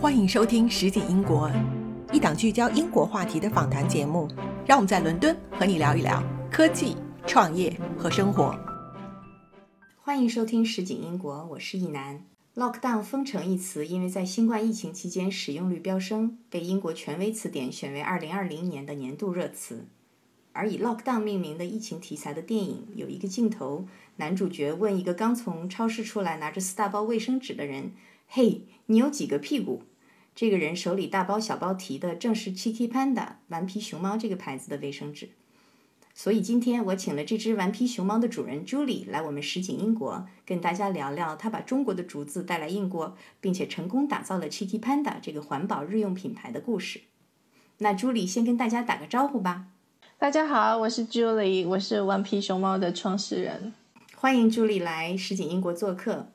欢迎收听《实景英国》，一档聚焦英国话题的访谈节目。让我们在伦敦和你聊一聊科技、创业和生活。欢迎收听《实景英国》，我是易楠。Lockdown 封城一词，因为在新冠疫情期间使用率飙升，被英国权威词典选为2020年的年度热词。而以 Lockdown 命名的疫情题材的电影，有一个镜头，男主角问一个刚从超市出来拿着四大包卫生纸的人：“嘿，你有几个屁股？”这个人手里大包小包提的正是 Cheeky Panda 顽皮熊猫这个牌子的卫生纸，所以今天我请了这只顽皮熊猫的主人 Julie 来我们实景英国，跟大家聊聊他把中国的竹子带来英国，并且成功打造了 Cheeky Panda 这个环保日用品牌的故事。那 Julie 先跟大家打个招呼吧。大家好，我是 Julie，我是顽皮熊猫的创始人。欢迎 Julie 来实景英国做客。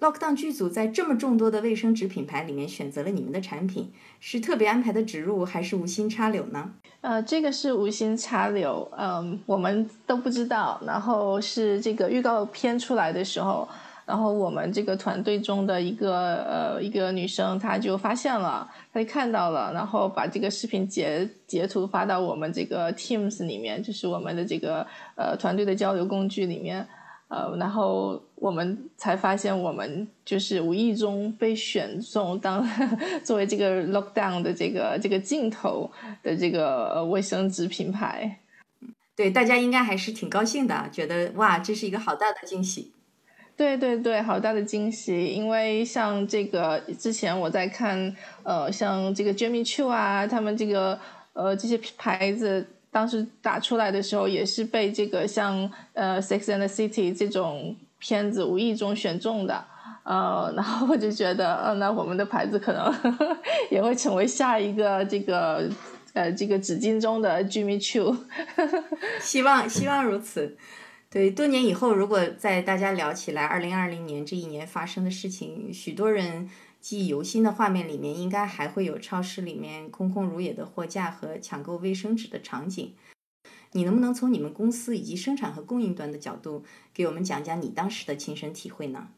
Lockdown 剧组在这么众多的卫生纸品牌里面选择了你们的产品，是特别安排的植入还是无心插柳呢？呃，这个是无心插柳，嗯，我们都不知道。然后是这个预告片出来的时候，然后我们这个团队中的一个呃一个女生，她就发现了，她就看到了，然后把这个视频截截图发到我们这个 Teams 里面，就是我们的这个呃团队的交流工具里面。呃，然后我们才发现，我们就是无意中被选中当 作为这个 lockdown 的这个这个镜头的这个卫生纸品牌。对，大家应该还是挺高兴的，觉得哇，这是一个好大的惊喜。对对对，好大的惊喜！因为像这个之前我在看，呃，像这个 Jimmy Choo 啊，他们这个呃这些牌子。当时打出来的时候，也是被这个像呃《Sex and the City》这种片子无意中选中的，呃，然后我就觉得，呃，那我们的牌子可能 也会成为下一个这个呃这个纸巾中的 Jimmy Choo。希望希望如此。对，多年以后，如果在大家聊起来二零二零年这一年发生的事情，许多人。记忆犹新的画面里面，应该还会有超市里面空空如也的货架和抢购卫生纸的场景。你能不能从你们公司以及生产和供应端的角度，给我们讲讲你当时的亲身体会呢？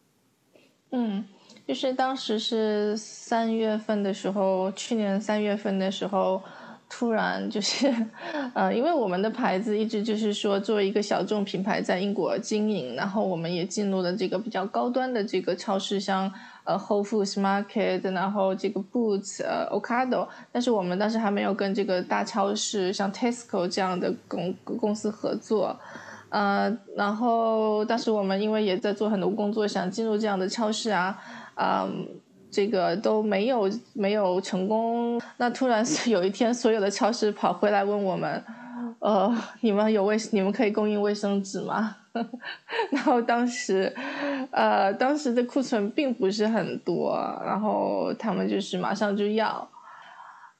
嗯，就是当时是三月份的时候，去年三月份的时候，突然就是，呃，因为我们的牌子一直就是说作为一个小众品牌在英国经营，然后我们也进入了这个比较高端的这个超市，像。呃，Whole Foods Market，然后这个 Boots，呃，Ocado，但是我们当时还没有跟这个大超市像 Tesco 这样的公公司合作，呃，然后当时我们因为也在做很多工作，想进入这样的超市啊，啊，这个都没有没有成功。那突然有一天，所有的超市跑回来问我们，呃，你们有卫，你们可以供应卫生纸吗？然后当时，呃，当时的库存并不是很多，然后他们就是马上就要，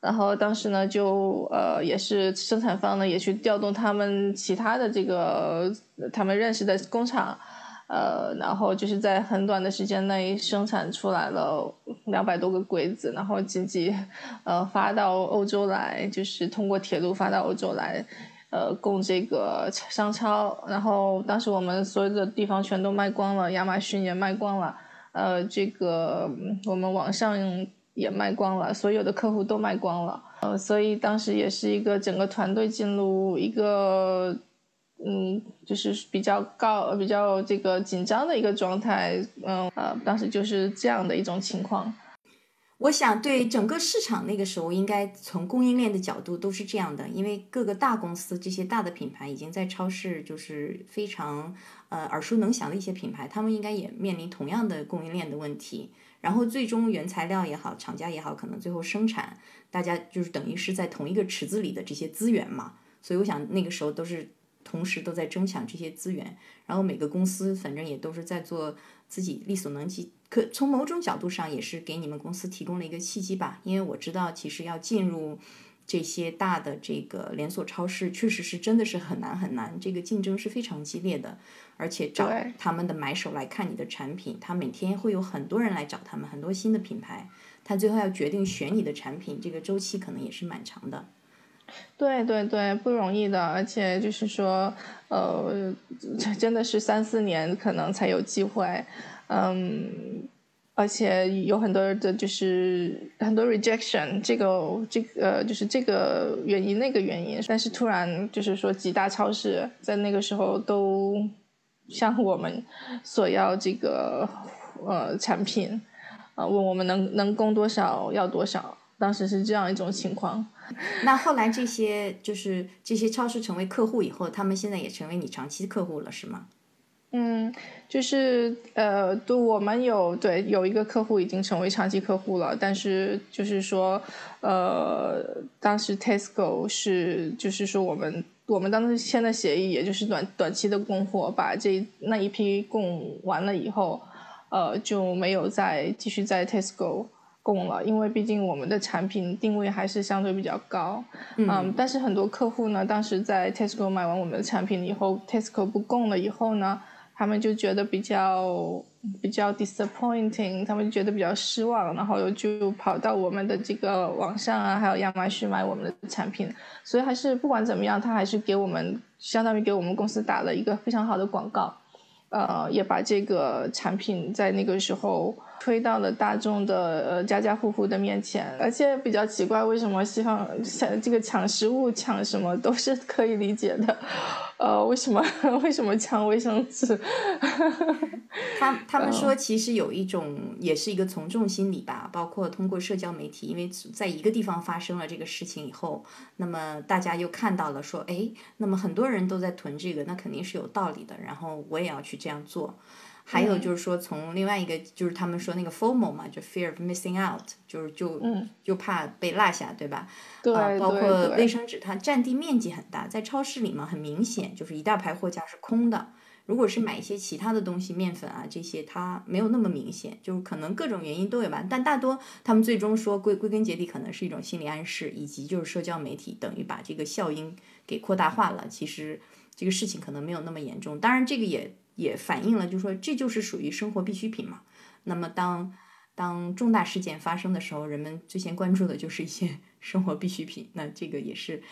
然后当时呢，就呃，也是生产方呢也去调动他们其他的这个他们认识的工厂，呃，然后就是在很短的时间内生产出来了两百多个柜子，然后紧急呃发到欧洲来，就是通过铁路发到欧洲来。呃，供这个商超，然后当时我们所有的地方全都卖光了，亚马逊也卖光了，呃，这个我们网上也卖光了，所有的客户都卖光了，呃，所以当时也是一个整个团队进入一个，嗯，就是比较高、比较这个紧张的一个状态，嗯，呃，当时就是这样的一种情况。我想，对整个市场那个时候，应该从供应链的角度都是这样的，因为各个大公司这些大的品牌已经在超市就是非常呃耳熟能详的一些品牌，他们应该也面临同样的供应链的问题。然后最终原材料也好，厂家也好，可能最后生产，大家就是等于是在同一个池子里的这些资源嘛。所以我想那个时候都是同时都在争抢这些资源，然后每个公司反正也都是在做自己力所能及。可从某种角度上也是给你们公司提供了一个契机吧，因为我知道其实要进入这些大的这个连锁超市，确实是真的是很难很难，这个竞争是非常激烈的，而且找他们的买手来看你的产品，他每天会有很多人来找他们，很多新的品牌，他最后要决定选你的产品，这个周期可能也是蛮长的。对对对，不容易的，而且就是说，呃，真的是三四年可能才有机会。嗯，而且有很多的就是很多 rejection，这个这个就是这个原因那个原因，但是突然就是说几大超市在那个时候都向我们索要这个呃产品，啊问我们能能供多少要多少，当时是这样一种情况。那后来这些就是这些超市成为客户以后，他们现在也成为你长期客户了，是吗？嗯，就是呃，对，我们有对有一个客户已经成为长期客户了，但是就是说，呃，当时 Tesco 是就是说我们我们当时签的协议，也就是短短期的供货，把这那一批供完了以后，呃，就没有再继续在 Tesco 供了，因为毕竟我们的产品定位还是相对比较高，嗯，但是很多客户呢，当时在 Tesco 买完我们的产品以后，Tesco 不供了以后呢。他们就觉得比较比较 disappointing，他们就觉得比较失望，然后就跑到我们的这个网上啊，还有亚马逊买我们的产品。所以还是不管怎么样，他还是给我们相当于给我们公司打了一个非常好的广告，呃，也把这个产品在那个时候推到了大众的呃家家户户的面前。而且比较奇怪，为什么西方抢这个抢食物、抢什么都是可以理解的。呃，为什么 为什么抢卫生纸？他他们说，其实有一种也是一个从众心理吧，包括通过社交媒体，因为在一个地方发生了这个事情以后，那么大家又看到了说，哎，那么很多人都在囤这个，那肯定是有道理的，然后我也要去这样做。还有就是说，从另外一个就是他们说那个 FOMO 嘛，就 fear of missing out，就是就就怕被落下，对吧？对，包括卫生纸，它占地面积很大，在超市里嘛，很明显就是一大排货架是空的。如果是买一些其他的东西，面粉啊这些，它没有那么明显，就是可能各种原因都有吧。但大多他们最终说归归根结底，可能是一种心理暗示，以及就是社交媒体等于把这个效应给扩大化了。其实这个事情可能没有那么严重。当然，这个也。也反映了，就是说，这就是属于生活必需品嘛。那么，当当重大事件发生的时候，人们最先关注的就是一些 生活必需品。那这个也是。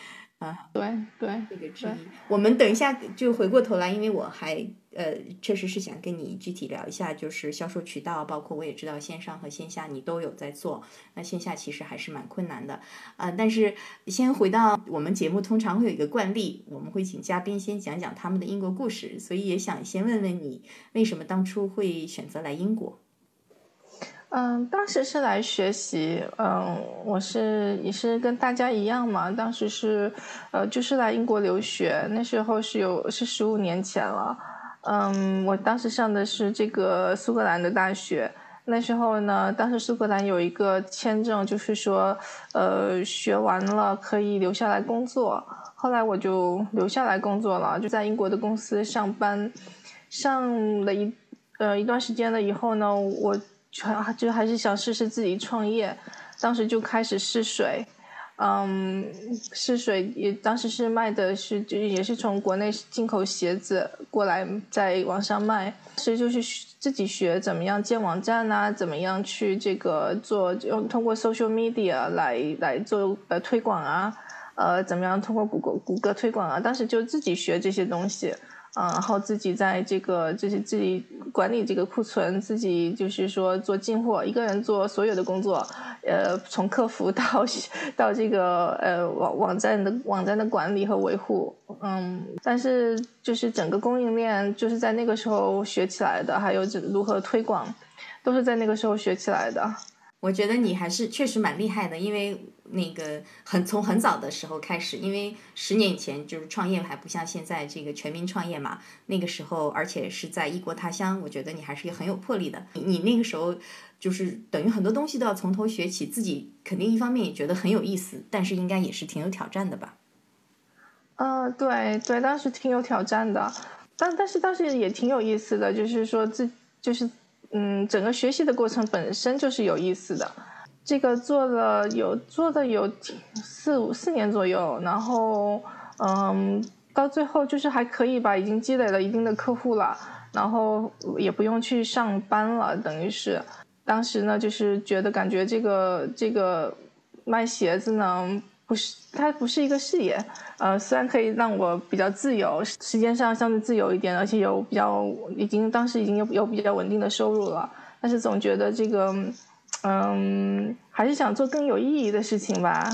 啊，对对，这个之一。我们等一下就回过头来，因为我还呃，确实是想跟你具体聊一下，就是销售渠道，包括我也知道线上和线下你都有在做。那线下其实还是蛮困难的啊。但是先回到我们节目，通常会有一个惯例，我们会请嘉宾先讲讲他们的英国故事，所以也想先问问你，为什么当初会选择来英国？嗯，当时是来学习，嗯，我是也是跟大家一样嘛，当时是，呃，就是来英国留学，那时候是有是十五年前了，嗯，我当时上的是这个苏格兰的大学，那时候呢，当时苏格兰有一个签证，就是说，呃，学完了可以留下来工作，后来我就留下来工作了，就在英国的公司上班，上了一呃一段时间了以后呢，我。就就还是想试试自己创业，当时就开始试水，嗯，试水也当时是卖的是就也是从国内进口鞋子过来在网上卖，所以就是自己学怎么样建网站啊，怎么样去这个做用通过 social media 来来做呃推广啊，呃怎么样通过谷歌谷歌推广啊，当时就自己学这些东西。嗯，然后自己在这个就是自己管理这个库存，自己就是说做进货，一个人做所有的工作，呃，从客服到到这个呃网网站的网站的管理和维护，嗯，但是就是整个供应链就是在那个时候学起来的，还有这如何推广，都是在那个时候学起来的。我觉得你还是确实蛮厉害的，因为那个很从很早的时候开始，因为十年以前就是创业还不像现在这个全民创业嘛，那个时候而且是在异国他乡，我觉得你还是很有魄力的。你那个时候就是等于很多东西都要从头学起，自己肯定一方面也觉得很有意思，但是应该也是挺有挑战的吧？呃，对对，当时挺有挑战的，但但是当时也挺有意思的，就是说自就是。嗯，整个学习的过程本身就是有意思的。这个做了有做的有四五四年左右，然后嗯，到最后就是还可以吧，已经积累了一定的客户了，然后也不用去上班了，等于是当时呢，就是觉得感觉这个这个卖鞋子呢。不是，它不是一个事业，呃，虽然可以让我比较自由，时间上相对自由一点，而且有比较已经当时已经有有比较稳定的收入了，但是总觉得这个，嗯，还是想做更有意义的事情吧。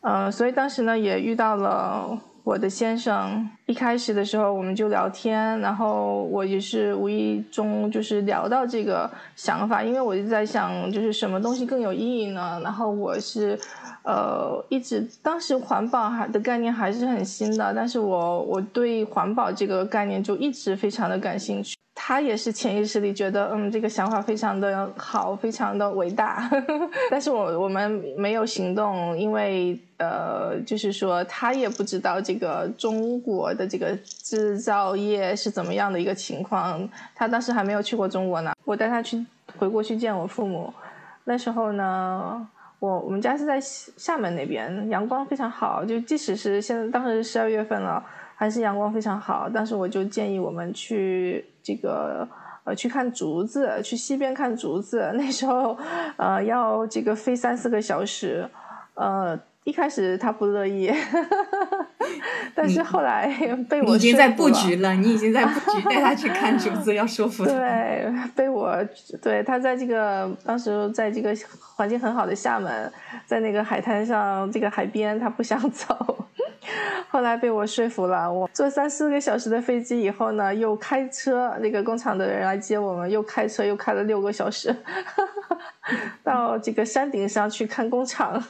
呃，所以当时呢也遇到了我的先生。一开始的时候我们就聊天，然后我也是无意中就是聊到这个想法，因为我就在想，就是什么东西更有意义呢？然后我是。呃，一直当时环保还的概念还是很新的，但是我我对环保这个概念就一直非常的感兴趣。他也是潜意识里觉得，嗯，这个想法非常的好，非常的伟大。但是我我们没有行动，因为呃，就是说他也不知道这个中国的这个制造业是怎么样的一个情况。他当时还没有去过中国呢，我带他去回国去见我父母，那时候呢。我我们家是在厦门那边，阳光非常好。就即使是现在，当时十二月份了，还是阳光非常好。当时我就建议我们去这个呃去看竹子，去西边看竹子。那时候呃要这个飞三四个小时，呃一开始他不乐意，但是后来被我已经在布局了，你已经在布局 带他去看竹子，要说服他。对，被我对他在这个当时在这个。环境很好的厦门，在那个海滩上，这个海边他不想走，后来被我说服了。我坐三四个小时的飞机以后呢，又开车，那个工厂的人来接我们，又开车又开了六个小时，到这个山顶上去看工厂。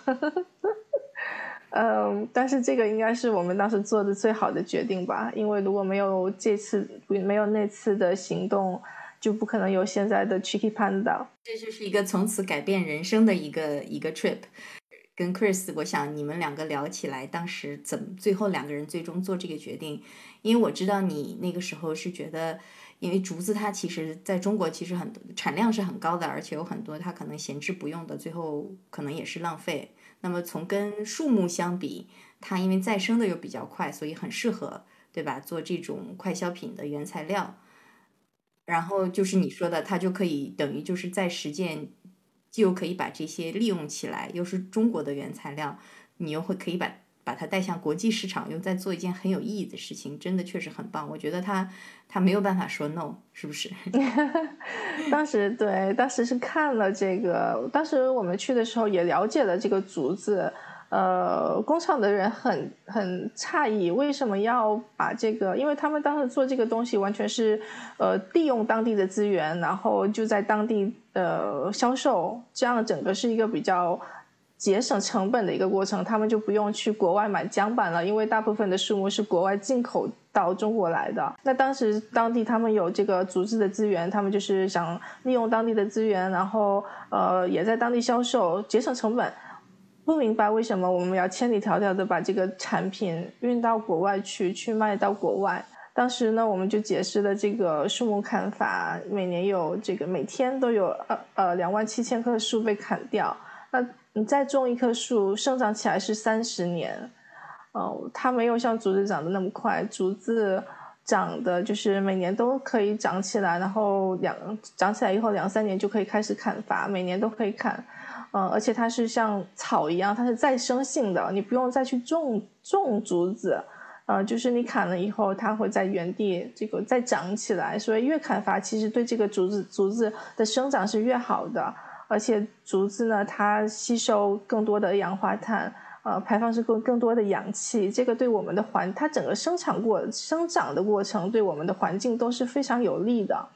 嗯，但是这个应该是我们当时做的最好的决定吧，因为如果没有这次，没有那次的行动。就不可能有现在的 Chicky Panda，这就是一个从此改变人生的一个一个 trip。跟 Chris，我想你们两个聊起来，当时怎么最后两个人最终做这个决定？因为我知道你那个时候是觉得，因为竹子它其实在中国其实很多产量是很高的，而且有很多它可能闲置不用的，最后可能也是浪费。那么从跟树木相比，它因为再生的又比较快，所以很适合，对吧？做这种快消品的原材料。然后就是你说的，它就可以等于就是在实践，既又可以把这些利用起来，又是中国的原材料，你又会可以把把它带向国际市场，又在做一件很有意义的事情，真的确实很棒。我觉得他他没有办法说 no，是不是？当时对，当时是看了这个，当时我们去的时候也了解了这个竹子。呃，工厂的人很很诧异，为什么要把这个？因为他们当时做这个东西完全是，呃，利用当地的资源，然后就在当地呃销售，这样整个是一个比较节省成本的一个过程。他们就不用去国外买浆板了，因为大部分的树木是国外进口到中国来的。那当时当地他们有这个组织的资源，他们就是想利用当地的资源，然后呃也在当地销售，节省成本。不明白为什么我们要千里迢迢的把这个产品运到国外去，去卖到国外。当时呢，我们就解释了这个树木砍伐，每年有这个每天都有呃呃两万七千棵树被砍掉。那你再种一棵树，生长起来是三十年。哦，它没有像竹子长得那么快，竹子长的就是每年都可以长起来，然后两长起来以后两三年就可以开始砍伐，每年都可以砍。嗯，而且它是像草一样，它是再生性的，你不用再去种种竹子，呃，就是你砍了以后，它会在原地这个再长起来，所以越砍伐其实对这个竹子竹子的生长是越好的，而且竹子呢，它吸收更多的二氧化碳，呃，排放是更更多的氧气，这个对我们的环，它整个生产过生长的过程，对我们的环境都是非常有利的。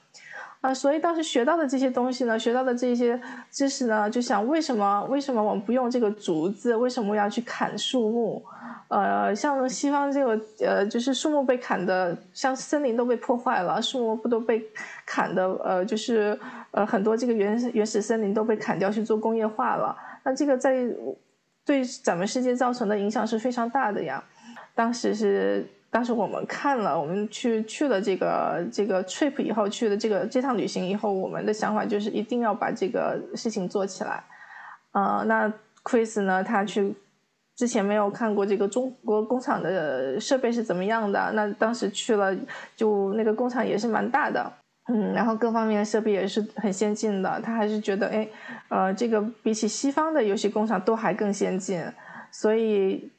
啊，所以当时学到的这些东西呢，学到的这些知识呢，就想为什么为什么我们不用这个竹子？为什么要去砍树木？呃，像西方这个呃，就是树木被砍的，像森林都被破坏了，树木不都被砍的？呃，就是呃，很多这个原原始森林都被砍掉去做工业化了。那这个在对咱们世界造成的影响是非常大的呀。当时是。当时我们看了，我们去去了这个这个 trip 以后，去了这个这趟旅行以后，我们的想法就是一定要把这个事情做起来。呃，那 Chris 呢，他去之前没有看过这个中国工厂的设备是怎么样的，那当时去了，就那个工厂也是蛮大的，嗯，然后各方面的设备也是很先进的，他还是觉得，哎，呃，这个比起西方的游戏工厂都还更先进，所以。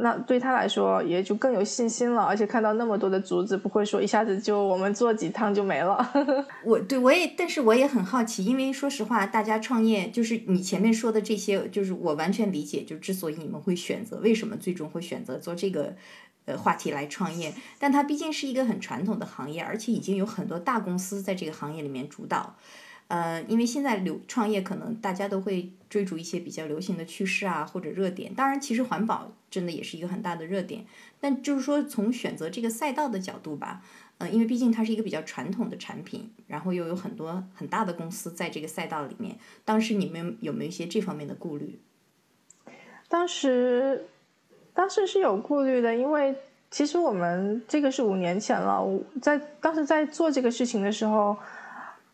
那对他来说也就更有信心了，而且看到那么多的竹子，不会说一下子就我们做几趟就没了。我对我也，但是我也很好奇，因为说实话，大家创业就是你前面说的这些，就是我完全理解，就之所以你们会选择，为什么最终会选择做这个呃话题来创业，但它毕竟是一个很传统的行业，而且已经有很多大公司在这个行业里面主导。呃，因为现在流创业可能大家都会追逐一些比较流行的趋势啊，或者热点。当然，其实环保真的也是一个很大的热点。但就是说，从选择这个赛道的角度吧，呃，因为毕竟它是一个比较传统的产品，然后又有很多很大的公司在这个赛道里面。当时你们有没有一些这方面的顾虑？当时，当时是有顾虑的，因为其实我们这个是五年前了，我在当时在做这个事情的时候。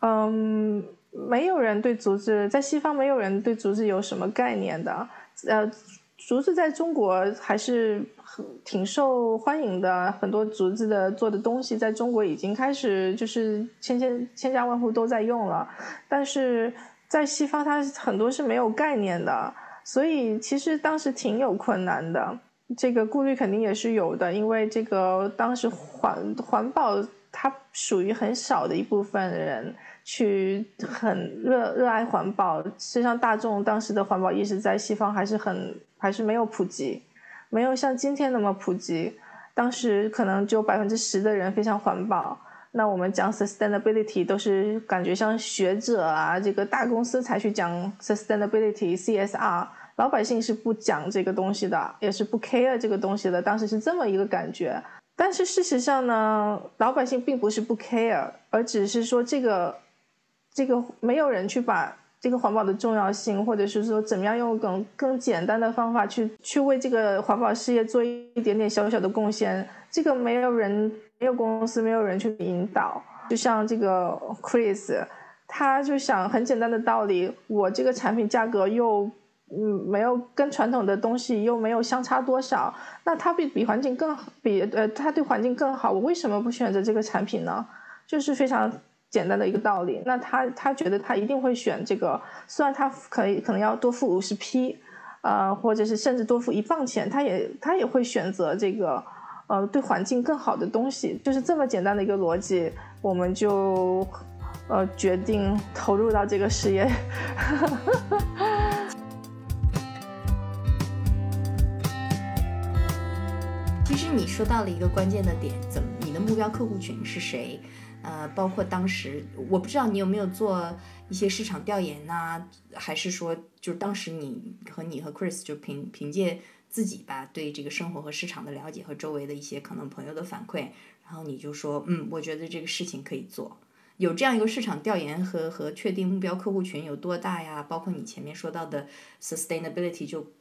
嗯，没有人对竹子在西方，没有人对竹子有什么概念的。呃，竹子在中国还是很挺受欢迎的，很多竹子的做的东西在中国已经开始就是千千千家万户都在用了。但是在西方，它很多是没有概念的，所以其实当时挺有困难的。这个顾虑肯定也是有的，因为这个当时环环保。它属于很少的一部分人去很热热爱环保，实际上大众当时的环保意识在西方还是很还是没有普及，没有像今天那么普及。当时可能只有百分之十的人非常环保。那我们讲 sustainability 都是感觉像学者啊，这个大公司才去讲 sustainability CSR，老百姓是不讲这个东西的，也是不 care 这个东西的。当时是这么一个感觉。但是事实上呢，老百姓并不是不 care，而只是说这个，这个没有人去把这个环保的重要性，或者是说怎么样用更更简单的方法去去为这个环保事业做一点点小小的贡献，这个没有人，没有公司，没有人去引导。就像这个 Chris，他就想很简单的道理，我这个产品价格又。嗯，没有跟传统的东西又没有相差多少，那它比比环境更比呃，它对环境更好，我为什么不选择这个产品呢？就是非常简单的一个道理。那他他觉得他一定会选这个，虽然他可以可能要多付五十 P，啊，或者是甚至多付一磅钱，他也他也会选择这个呃对环境更好的东西。就是这么简单的一个逻辑，我们就呃决定投入到这个事业。其实你说到了一个关键的点，怎么你的目标客户群是谁？呃，包括当时我不知道你有没有做一些市场调研呐，还是说就是当时你和你和 Chris 就凭凭借自己吧对这个生活和市场的了解和周围的一些可能朋友的反馈，然后你就说嗯，我觉得这个事情可以做。有这样一个市场调研和和确定目标客户群有多大呀？包括你前面说到的 sustainability 就。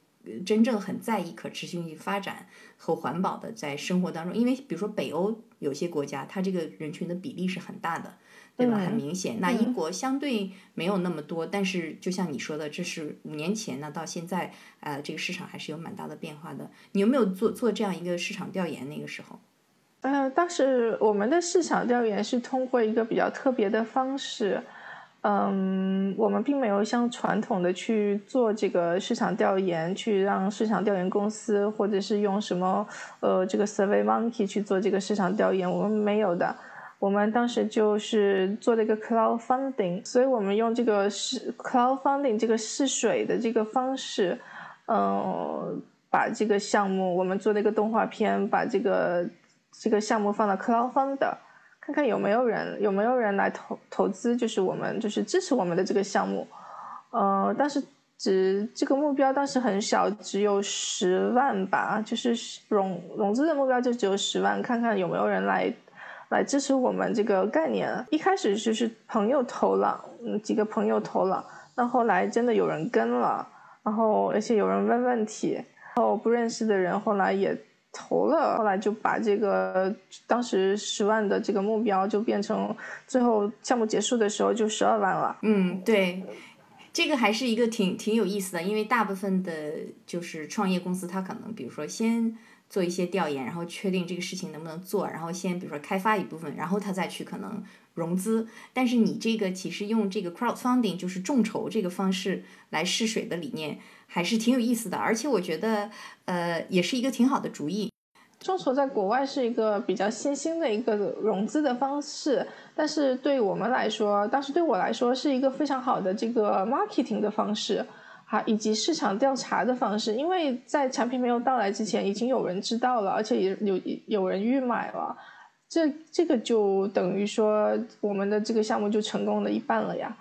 真正很在意可持续性发展和环保的，在生活当中，因为比如说北欧有些国家，它这个人群的比例是很大的，对吧？很明显。那英国相对没有那么多，但是就像你说的，这是五年前呢，到现在，呃，这个市场还是有蛮大的变化的。你有没有做做这样一个市场调研？那个时候？呃，当时我们的市场调研是通过一个比较特别的方式。嗯，我们并没有像传统的去做这个市场调研，去让市场调研公司，或者是用什么呃这个 Survey Monkey 去做这个市场调研，我们没有的。我们当时就是做了一个 Cloud Funding，所以我们用这个试 Cloud Funding 这个试水的这个方式，嗯，把这个项目我们做了一个动画片，把这个这个项目放到 Cloud Fund。看看有没有人有没有人来投投资，就是我们就是支持我们的这个项目，呃，但是只这个目标当时很小，只有十万吧，就是融融资的目标就只有十万，看看有没有人来来支持我们这个概念。一开始就是朋友投了，嗯，几个朋友投了，那后来真的有人跟了，然后而且有人问问题，然后不认识的人后来也。投了，后来就把这个当时十万的这个目标就变成最后项目结束的时候就十二万了。嗯，对，这个还是一个挺挺有意思的，因为大部分的就是创业公司，他可能比如说先做一些调研，然后确定这个事情能不能做，然后先比如说开发一部分，然后他再去可能融资，但是你这个其实用这个 crowdfunding 就是众筹这个方式来试水的理念，还是挺有意思的，而且我觉得呃也是一个挺好的主意。众筹在国外是一个比较新兴的一个融资的方式，但是对我们来说，当时对我来说是一个非常好的这个 marketing 的方式，啊以及市场调查的方式，因为在产品没有到来之前，已经有人知道了，而且也有有人预买了，这这个就等于说我们的这个项目就成功了一半了呀，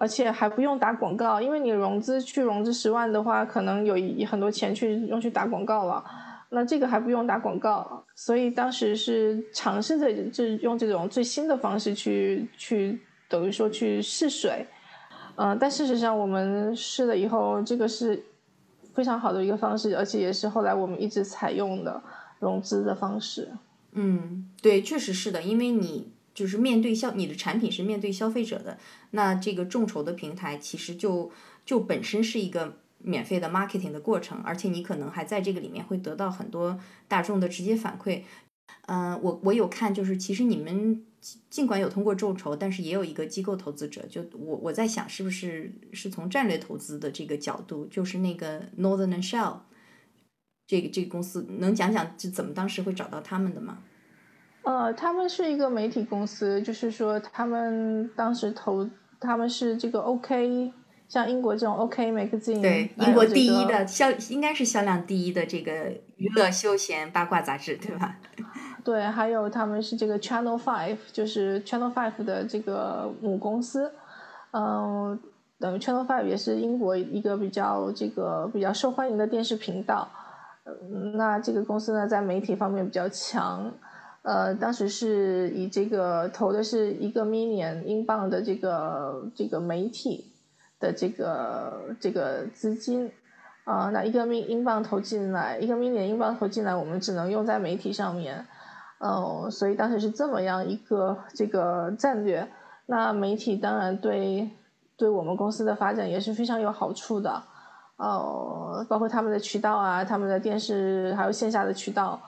而且还不用打广告，因为你融资去融资十万的话，可能有一很多钱去用去打广告了。那这个还不用打广告，所以当时是尝试着就用这种最新的方式去去等于说去试水，嗯，但事实上我们试了以后，这个是非常好的一个方式，而且也是后来我们一直采用的融资的方式。嗯，对，确实是的，因为你就是面对消你的产品是面对消费者的，那这个众筹的平台其实就就本身是一个。免费的 marketing 的过程，而且你可能还在这个里面会得到很多大众的直接反馈。嗯，我我有看，就是其实你们尽管有通过众筹，但是也有一个机构投资者。就我我在想，是不是是从战略投资的这个角度，就是那个 Northern Shell 这个这个公司，能讲讲是怎么当时会找到他们的吗？呃，他们是一个媒体公司，就是说他们当时投，他们是这个 OK。像英国这种 OK Magazine，对，英国第一的销应该是销量第一的这个娱乐休闲八卦杂志，对吧？对，还有他们是这个 Channel Five，就是 Channel Five 的这个母公司，嗯，等于 Channel Five 也是英国一个比较这个比较受欢迎的电视频道。那这个公司呢，在媒体方面比较强，呃，当时是以这个投的是一个 million 英镑的这个这个媒体。的这个这个资金，啊，那一个英英镑投进来，一个 million 英镑投进来，我们只能用在媒体上面，嗯，所以当时是这么样一个这个战略。那媒体当然对对我们公司的发展也是非常有好处的，哦，包括他们的渠道啊，他们的电视还有线下的渠道，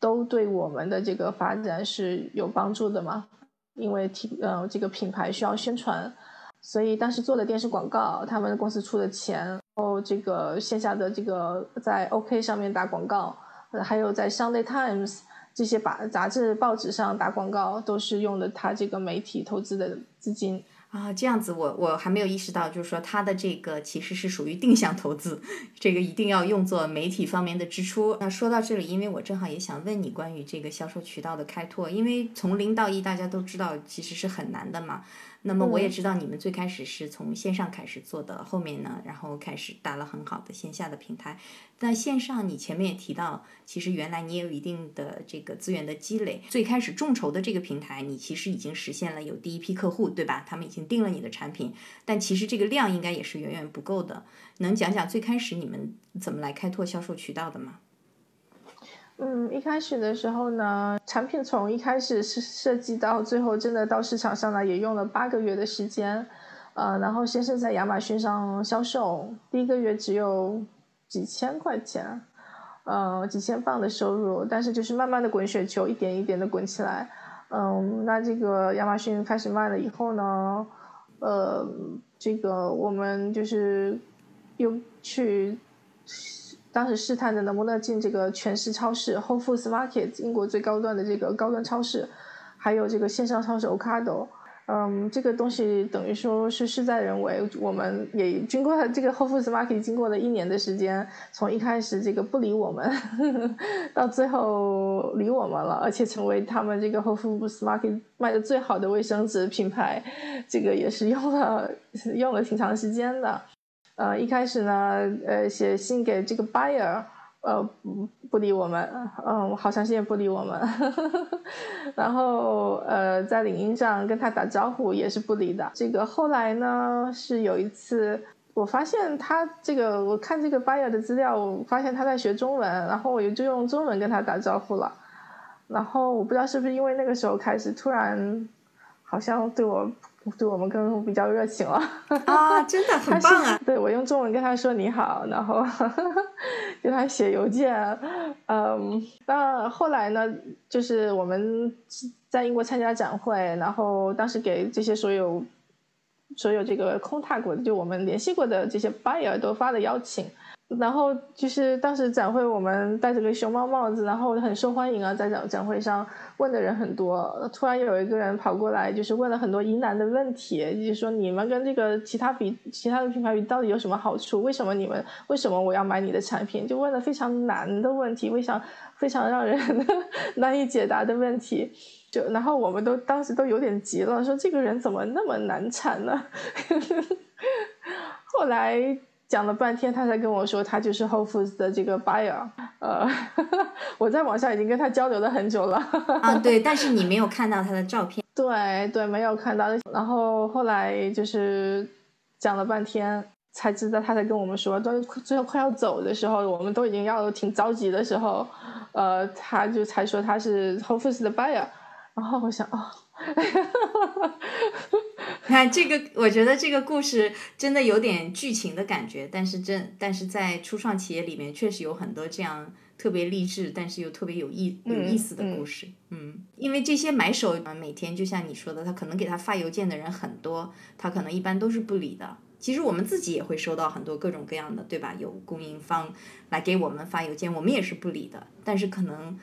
都对我们的这个发展是有帮助的嘛，因为提呃这个品牌需要宣传。所以当时做的电视广告，他们公司出的钱，然后这个线下的这个在 OK 上面打广告，还有在 Sunday Times 这些把杂志报纸上打广告，都是用的他这个媒体投资的资金。啊，这样子我我还没有意识到，就是说它的这个其实是属于定向投资，这个一定要用作媒体方面的支出。那说到这里，因为我正好也想问你关于这个销售渠道的开拓，因为从零到一大家都知道其实是很难的嘛。那么我也知道你们最开始是从线上开始做的，后面呢，然后开始搭了很好的线下的平台。那线上，你前面也提到，其实原来你也有一定的这个资源的积累。最开始众筹的这个平台，你其实已经实现了有第一批客户，对吧？他们已经订了你的产品，但其实这个量应该也是远远不够的。能讲讲最开始你们怎么来开拓销售渠道的吗？嗯，一开始的时候呢，产品从一开始是设计到最后真的到市场上来，也用了八个月的时间。呃，然后先是在亚马逊上销售，第一个月只有几千块钱，呃，几千镑的收入，但是就是慢慢的滚雪球，一点一点的滚起来。嗯，那这个亚马逊开始卖了以后呢，呃，这个我们就是又去。当时试探着能不能进这个全市超市 Whole Foods Market，英国最高端的这个高端超市，还有这个线上超市 Ocado。嗯，这个东西等于说是事在人为，我们也经过这个 Whole Foods Market，经过了一年的时间，从一开始这个不理我们，呵 呵到最后理我们了，而且成为他们这个 Whole Foods Market 卖的最好的卫生纸品牌，这个也是用了 用了挺长时间的。呃，一开始呢，呃，写信给这个 buyer，呃，不理我们，嗯，好长时间不理我们，然后呃，在领英上跟他打招呼也是不理的。这个后来呢，是有一次我发现他这个，我看这个 buyer 的资料，我发现他在学中文，然后我就用中文跟他打招呼了。然后我不知道是不是因为那个时候开始突然，好像对我对我们更比较热情了。啊，真的很棒啊！对我用中文跟他说你好，然后 给他写邮件。嗯，那后来呢，就是我们在英国参加展会，然后当时给这些所有所有这个空踏过的，就我们联系过的这些 buyer 都发了邀请。然后就是当时展会，我们戴着个熊猫帽子，然后很受欢迎啊，在展展会上问的人很多。突然有一个人跑过来，就是问了很多疑难的问题，就是说你们跟这个其他比其他的品牌比，到底有什么好处？为什么你们为什么我要买你的产品？就问了非常难的问题，非常非常让人 难以解答的问题。就然后我们都当时都有点急了，说这个人怎么那么难缠呢？后来。讲了半天，他才跟我说他就是 Whole Foods 的这个 buyer。呃，我在网上已经跟他交流了很久了。啊，对，但是你没有看到他的照片。对对，没有看到。然后后来就是讲了半天，才知道他才跟我们说，都最后快要走的时候，我们都已经要挺着急的时候，呃，他就才说他是 Whole Foods 的 buyer。然后我想，哦。看这个，我觉得这个故事真的有点剧情的感觉，但是真但是在初创企业里面，确实有很多这样特别励志，但是又特别有意有意思的故事。嗯，因为这些买手每天就像你说的，他可能给他发邮件的人很多，他可能一般都是不理的。其实我们自己也会收到很多各种各样的，对吧？有供应方来给我们发邮件，我们也是不理的。但是可能。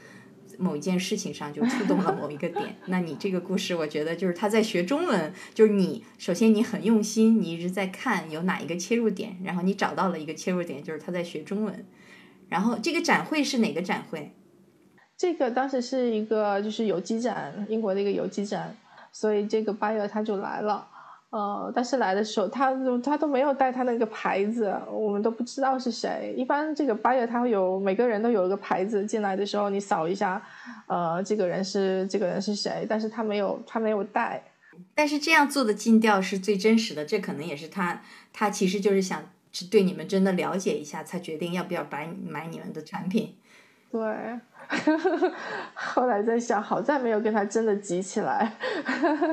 某一件事情上就触动了 某一个点，那你这个故事，我觉得就是他在学中文，就是你首先你很用心，你一直在看有哪一个切入点，然后你找到了一个切入点，就是他在学中文。然后这个展会是哪个展会？这个当时是一个就是有机展，英国的一个有机展，所以这个 buyer 他就来了。呃，但是来的时候，他他都没有带他那个牌子，我们都不知道是谁。一般这个 buyer 他会有每个人都有一个牌子，进来的时候你扫一下，呃，这个人是这个人是谁？但是他没有他没有带。但是这样做的尽调是最真实的，这可能也是他他其实就是想对你们真的了解一下，才决定要不要买买你们的产品。对。后来在想，好在没有跟他真的急起来。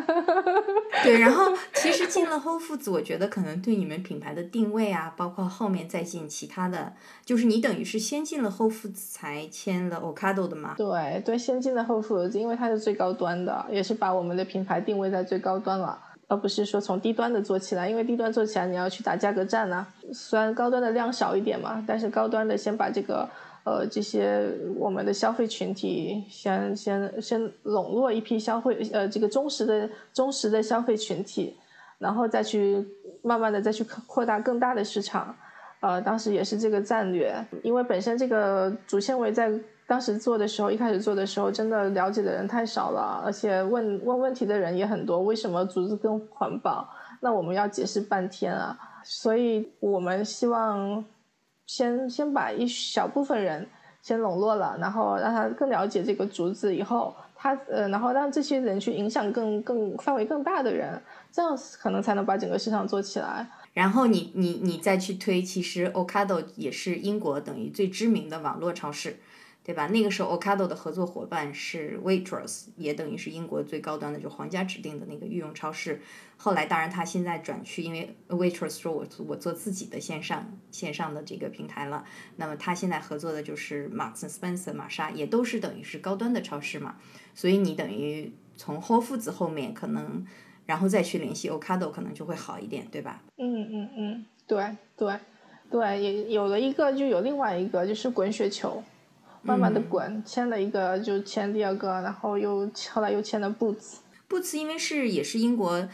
对，然后其实进了 Whole Foods，我觉得可能对你们品牌的定位啊，包括后面再进其他的，就是你等于是先进了 Whole Foods 才签了 Ocado 的嘛？对对，先进了 Whole Foods，因为它是最高端的，也是把我们的品牌定位在最高端了，而不是说从低端的做起来。因为低端做起来你要去打价格战呢，虽然高端的量少一点嘛，但是高端的先把这个。呃，这些我们的消费群体先先先笼络一批消费，呃，这个忠实的忠实的消费群体，然后再去慢慢的再去扩大更大的市场。呃，当时也是这个战略，因为本身这个主纤维在当时做的时候，一开始做的时候，真的了解的人太少了，而且问问问题的人也很多。为什么竹子更环保？那我们要解释半天啊，所以我们希望。先先把一小部分人先笼络了，然后让他更了解这个竹子，以后他呃，然后让这些人去影响更更范围更大的人，这样可能才能把整个市场做起来。然后你你你再去推，其实 Ocado 也是英国等于最知名的网络超市。对吧？那个时候，Ocado 的合作伙伴是 Waitrose，也等于是英国最高端的，就皇家指定的那个御用超市。后来，当然他现在转去，因为 Waitrose 说我我做自己的线上线上的这个平台了。那么他现在合作的就是 Marks Spencer 玛莎，也都是等于是高端的超市嘛。所以你等于从 Whole Foods 后面可能，然后再去联系 Ocado，可能就会好一点，对吧？嗯嗯嗯，对对对，也有了一个，就有另外一个，就是滚雪球。慢慢的滚，签了一个就签第二个，然后又后来又签了 Boots。Boots 因为是也是英国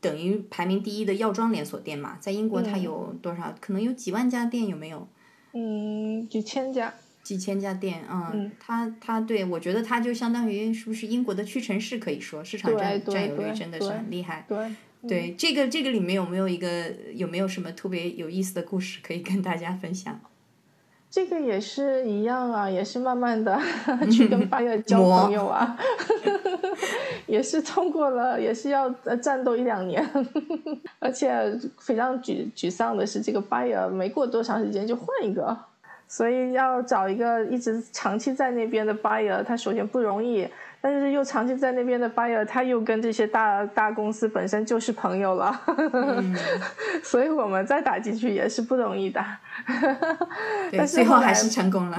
等于排名第一的药妆连锁店嘛，在英国它有多少？可能有几万家店，有没有？嗯，几千家。几千家店，嗯，它它对我觉得它就相当于是不是英国的屈臣氏？可以说市场占占有率真的是很厉害。对对，这个这个里面有没有一个有没有什么特别有意思的故事可以跟大家分享？这个也是一样啊，也是慢慢的去跟八月交朋友啊，也是通过了，也是要战斗一两年，而且非常沮沮丧的是，这个 buyer 没过多长时间就换一个，所以要找一个一直长期在那边的 buyer，他首先不容易，但是又长期在那边的 buyer，他又跟这些大大公司本身就是朋友了，所以我们再打进去也是不容易的。对，最后还是成功了。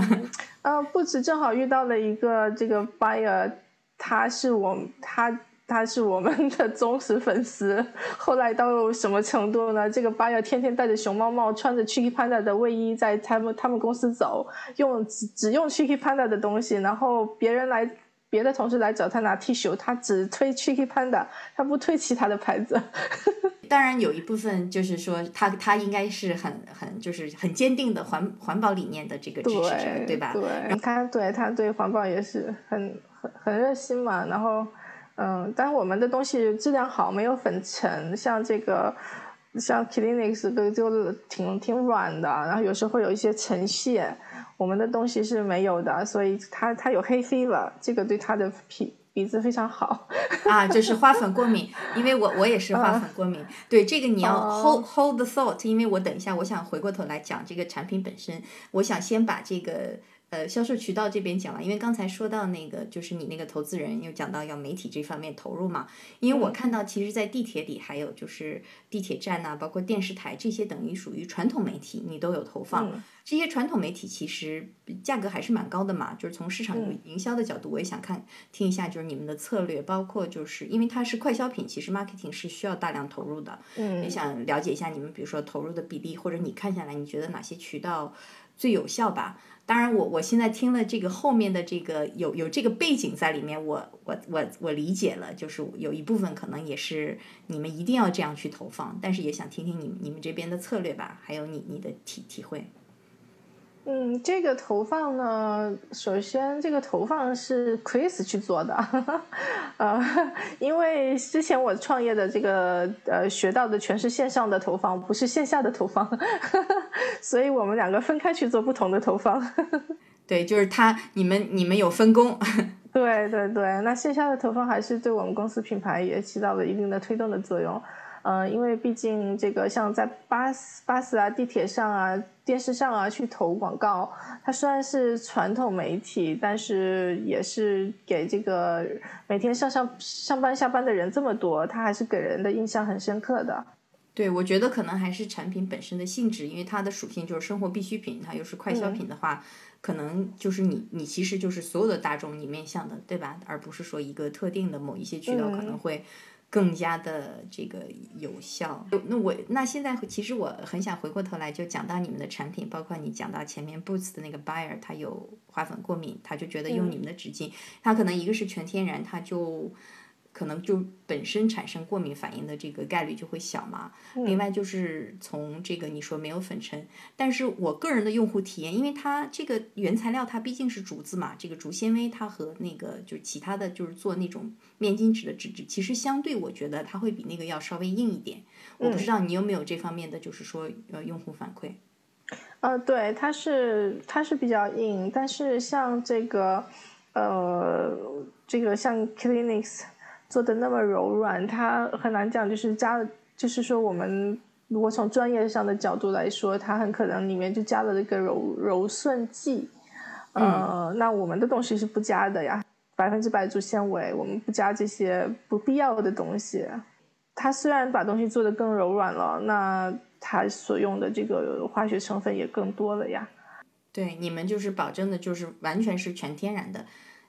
嗯，不止正好遇到了一个这个 buyer，他是我他。他是我们的忠实粉丝，后来到什么程度呢？这个 buyer 天天戴着熊猫帽，穿着 Chicky Panda 的卫衣，在他们他们公司走，用只只用 Chicky Panda 的东西，然后别人来，别的同事来找他拿 T 恤，他只推 Chicky Panda，他不推其他的牌子。当然有一部分就是说，他他应该是很很就是很坚定的环环保理念的这个支持者，对吧？对，他对他对环保也是很很很热心嘛，然后。嗯，但我们的东西质量好，没有粉尘。像这个，像 Kleenex 的就挺挺软的，然后有时候会有一些尘屑，我们的东西是没有的，所以它它有黑 fever，这个对它的皮鼻子非常好。啊，就是花粉过敏，因为我我也是花粉过敏。对这个你要 hold hold the thought，因为我等一下我想回过头来讲这个产品本身，我想先把这个。呃，销售渠道这边讲了，因为刚才说到那个，就是你那个投资人又讲到要媒体这方面投入嘛。因为我看到，其实，在地铁里还有就是地铁站呐，包括电视台这些，等于属于传统媒体，你都有投放。这些传统媒体其实价格还是蛮高的嘛。就是从市场营销的角度，我也想看听一下，就是你们的策略，包括就是因为它是快消品，其实 marketing 是需要大量投入的。嗯。也想了解一下你们，比如说投入的比例，或者你看下来，你觉得哪些渠道最有效吧？当然，我我现在听了这个后面的这个有有这个背景在里面，我我我我理解了，就是有一部分可能也是你们一定要这样去投放，但是也想听听你你们这边的策略吧，还有你你的体体会。嗯，这个投放呢，首先这个投放是 Chris 去做的，呃，因为之前我创业的这个呃学到的全是线上的投放，不是线下的投放，所以我们两个分开去做不同的投放。对，就是他，你们你们有分工。对对对，那线下的投放还是对我们公司品牌也起到了一定的推动的作用。嗯，因为毕竟这个像在巴士、巴士啊、地铁上啊、电视上啊去投广告，它虽然是传统媒体，但是也是给这个每天上上上班下班的人这么多，它还是给人的印象很深刻的。对，我觉得可能还是产品本身的性质，因为它的属性就是生活必需品，它又是快消品的话，可能就是你你其实就是所有的大众你面向的，对吧？而不是说一个特定的某一些渠道可能会。更加的这个有效。那我那现在其实我很想回过头来就讲到你们的产品，包括你讲到前面 Boots 的那个 Buyer，他有花粉过敏，他就觉得用你们的纸巾，他可能一个是全天然，他就。可能就本身产生过敏反应的这个概率就会小嘛。另外就是从这个你说没有粉尘，但是我个人的用户体验，因为它这个原材料它毕竟是竹子嘛，这个竹纤维它和那个就是其他的就是做那种面巾纸的纸质，其实相对我觉得它会比那个要稍微硬一点。我不知道你有没有这方面的就是说呃用户反馈。呃，对，它是它是比较硬，但是像这个呃这个像 Kleenex。做的那么柔软，它很难讲，就是加了，就是说我们如果从专业上的角度来说，它很可能里面就加了一个柔柔顺剂，呃，那我们的东西是不加的呀，百分之百竹纤维，我们不加这些不必要的东西。它虽然把东西做的更柔软了，那它所用的这个化学成分也更多了呀。对，你们就是保证的，就是完全是全天然的。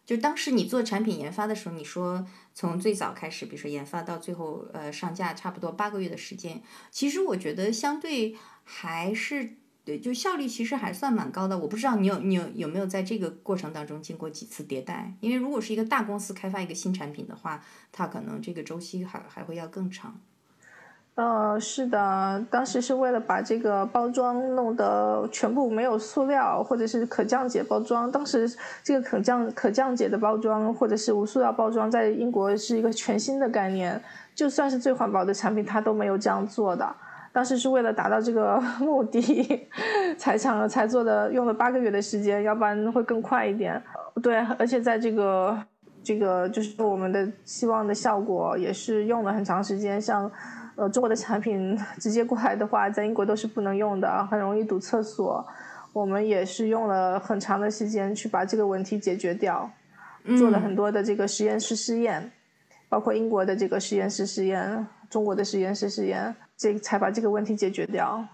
就当时你做产品研发的时候，你说从最早开始，比如说研发到最后呃上架，差不多八个月的时间。其实我觉得相对还是对，就效率其实还算蛮高的。我不知道你有你有有没有在这个过程当中经过几次迭代？因为如果是一个大公司开发一个新产品的话，它可能这个周期还还会要更长。呃，是的，当时是为了把这个包装弄得全部没有塑料，或者是可降解包装。当时这个可降可降解的包装，或者是无塑料包装，在英国是一个全新的概念。就算是最环保的产品，它都没有这样做的。当时是为了达到这个 目的，才想了才做的，用了八个月的时间，要不然会更快一点。对，而且在这个这个就是我们的希望的效果，也是用了很长时间，像。呃，中国的产品 直接过来的话，在英国都是不能用的，很容易堵厕所。我们也是用了很长的时间去把这个问题解决掉。做了很多的这个实验室试验，包括英国的这个实验室试验，中国的实验室试验，这才把这个问题解决掉。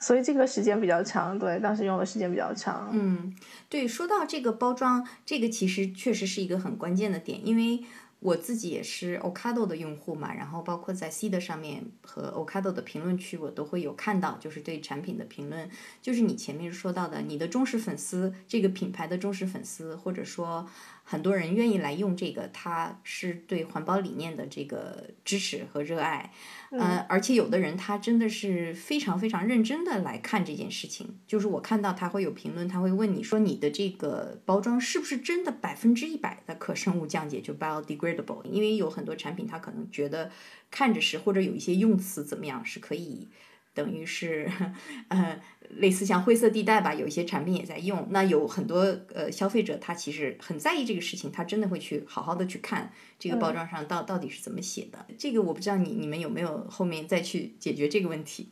所以这个时间比较长，对，当时用的时间比较长。嗯，对，说到这个包装，这个其实确实是一个很关键的点，因为我自己也是 Ocado 的用户嘛，然后包括在 C 的上面和 Ocado 的评论区，我都会有看到，就是对产品的评论，就是你前面说到的，你的忠实粉丝，这个品牌的忠实粉丝，或者说。很多人愿意来用这个，他是对环保理念的这个支持和热爱，呃，而且有的人他真的是非常非常认真的来看这件事情。就是我看到他会有评论，他会问你说你的这个包装是不是真的百分之一百的可生物降解，就 biodegradable？因为有很多产品他可能觉得看着是，或者有一些用词怎么样是可以。等于是，呃，类似像灰色地带吧，有一些产品也在用。那有很多呃消费者，他其实很在意这个事情，他真的会去好好的去看这个包装上到到底是怎么写的。这个我不知道你你们有没有后面再去解决这个问题？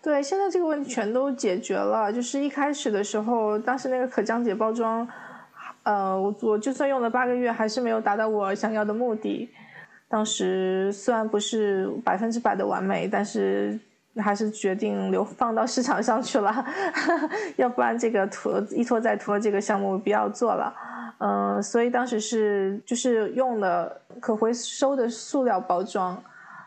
对，现在这个问题全都解决了。就是一开始的时候，当时那个可降解包装，呃，我我就算用了八个月，还是没有达到我想要的目的。当时虽然不是百分之百的完美，但是。还是决定流放到市场上去了，要不然这个拖一拖再拖，这个项目不要做了。嗯，所以当时是就是用了可回收的塑料包装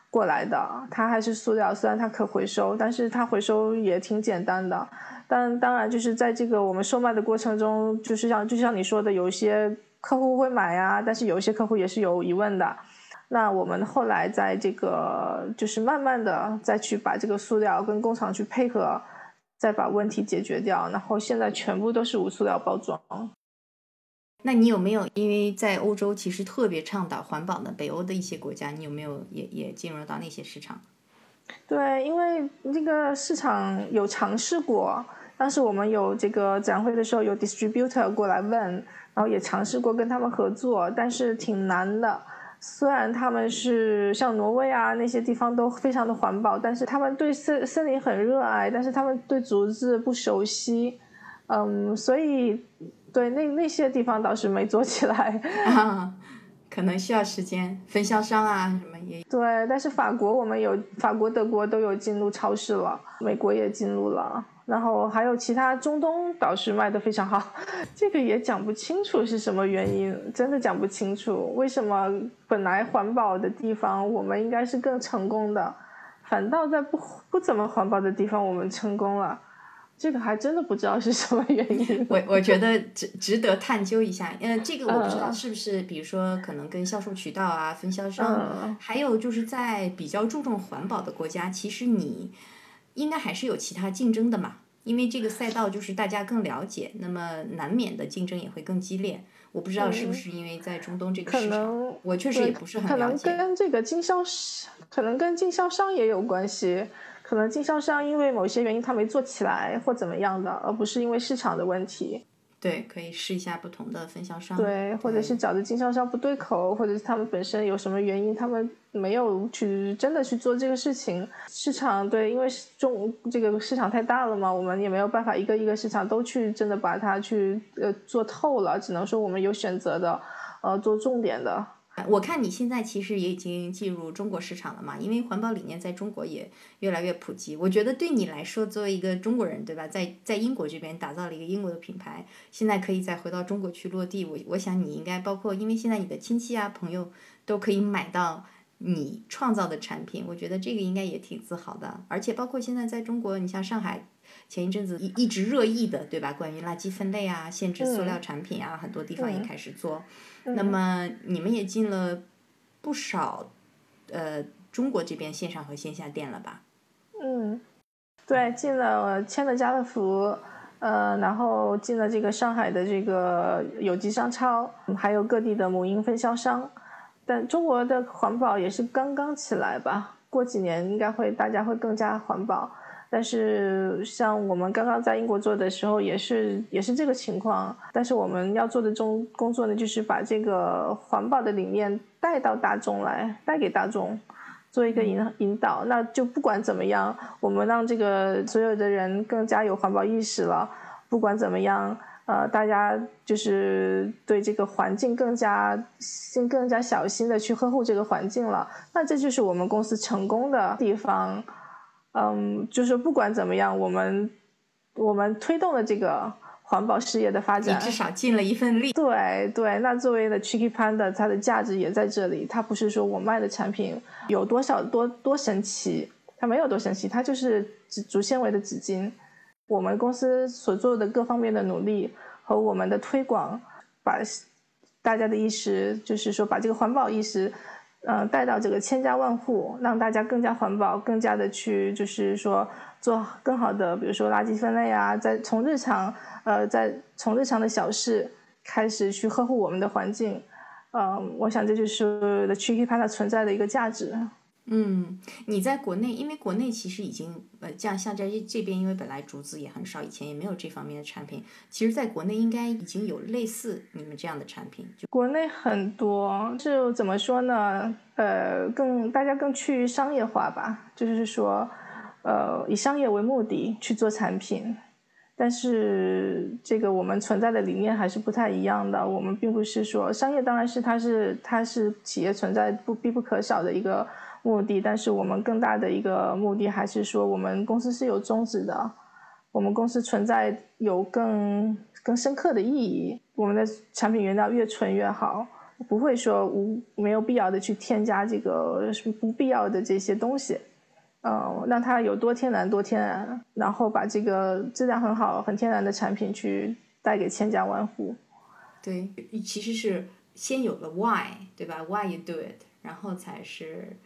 过来的，它还是塑料，虽然它可回收，但是它回收也挺简单的。但当然就是在这个我们售卖的过程中，就是像就像你说的，有一些客户会买呀，但是有一些客户也是有疑问的。那我们后来在这个就是慢慢的再去把这个塑料跟工厂去配合，再把问题解决掉，然后现在全部都是无塑料包装。那你有没有因为在欧洲其实特别倡导环保的北欧的一些国家，你有没有也也进入到那些市场？对，因为这个市场有尝试过，当时我们有这个展会的时候有 distributor 过来问，然后也尝试过跟他们合作，但是挺难的。虽然他们是像挪威啊那些地方都非常的环保，但是他们对森森林很热爱，但是他们对竹子不熟悉，嗯，所以对那那些地方倒是没做起来，可能需要时间。分销商啊什么也对，但是法国我们有法国、德国都有进入超市了，美国也进入了。然后还有其他中东倒是卖的非常好，这个也讲不清楚是什么原因，真的讲不清楚为什么本来环保的地方我们应该是更成功的，反倒在不不怎么环保的地方我们成功了，这个还真的不知道是什么原因。我我觉得值值得探究一下，呃，这个我不知道是不是，比如说可能跟销售渠道啊、分销商，还有就是在比较注重环保的国家，其实你。应该还是有其他竞争的嘛，因为这个赛道就是大家更了解，那么难免的竞争也会更激烈。我不知道是不是因为在中东这个市场，我确实也不是很了解。可能跟这个经销商，可能跟经销商也有关系。可能经销商因为某些原因他没做起来或怎么样的，而不是因为市场的问题。对，可以试一下不同的分销商。对，或者是找的经销商不对口，或者是他们本身有什么原因，他们没有去真的去做这个事情。市场对，因为中这个市场太大了嘛，我们也没有办法一个一个市场都去真的把它去呃做透了，只能说我们有选择的，呃，做重点的。我看你现在其实也已经进入中国市场了嘛，因为环保理念在中国也越来越普及。我觉得对你来说，作为一个中国人，对吧，在在英国这边打造了一个英国的品牌，现在可以再回到中国去落地。我我想你应该包括，因为现在你的亲戚啊朋友都可以买到你创造的产品，我觉得这个应该也挺自豪的。而且包括现在在中国，你像上海前一阵子一一直热议的，对吧？关于垃圾分类啊，限制塑料产品啊，很多地方也开始做。那么你们也进了不少，呃，中国这边线上和线下店了吧？嗯，对，进了签了家乐福，呃，然后进了这个上海的这个有机商超，还有各地的母婴分销商。但中国的环保也是刚刚起来吧？过几年应该会大家会更加环保。但是像我们刚刚在英国做的时候，也是也是这个情况。但是我们要做的中工作呢，就是把这个环保的理念带到大众来，带给大众，做一个引引导。那就不管怎么样，我们让这个所有的人更加有环保意识了。不管怎么样，呃，大家就是对这个环境更加心更加小心的去呵护这个环境了。那这就是我们公司成功的地方。嗯，就是不管怎么样，我们我们推动了这个环保事业的发展，你至少尽了一份力。对对，那作为的 Chicky Panda，它的价值也在这里。它不是说我卖的产品有多少多多神奇，它没有多神奇，它就是竹竹纤维的纸巾。我们公司所做的各方面的努力和我们的推广，把大家的意识，就是说把这个环保意识。呃，带到这个千家万户，让大家更加环保，更加的去，就是说做更好的，比如说垃圾分类啊，在从日常，呃，在从日常的小事开始去呵护我们的环境，嗯，我想这就是 The Chicky Panda 存在的一个价值。嗯，你在国内，因为国内其实已经呃，像像在这这边，因为本来竹子也很少，以前也没有这方面的产品。其实，在国内应该已经有类似你们这样的产品。就国内很多，就怎么说呢？呃，更大家更趋于商业化吧，就是说，呃，以商业为目的去做产品。但是这个我们存在的理念还是不太一样的。我们并不是说商业，当然是它是它是企业存在不必不可少的一个。目的，但是我们更大的一个目的还是说，我们公司是有宗旨的，我们公司存在有更更深刻的意义。我们的产品原料越纯越好，不会说无没有必要的去添加这个不必要的这些东西，嗯，让它有多天然多天然，然后把这个质量很好、很天然的产品去带给千家万户。对，其实是先有了 why，对吧？Why you do it，然后才是。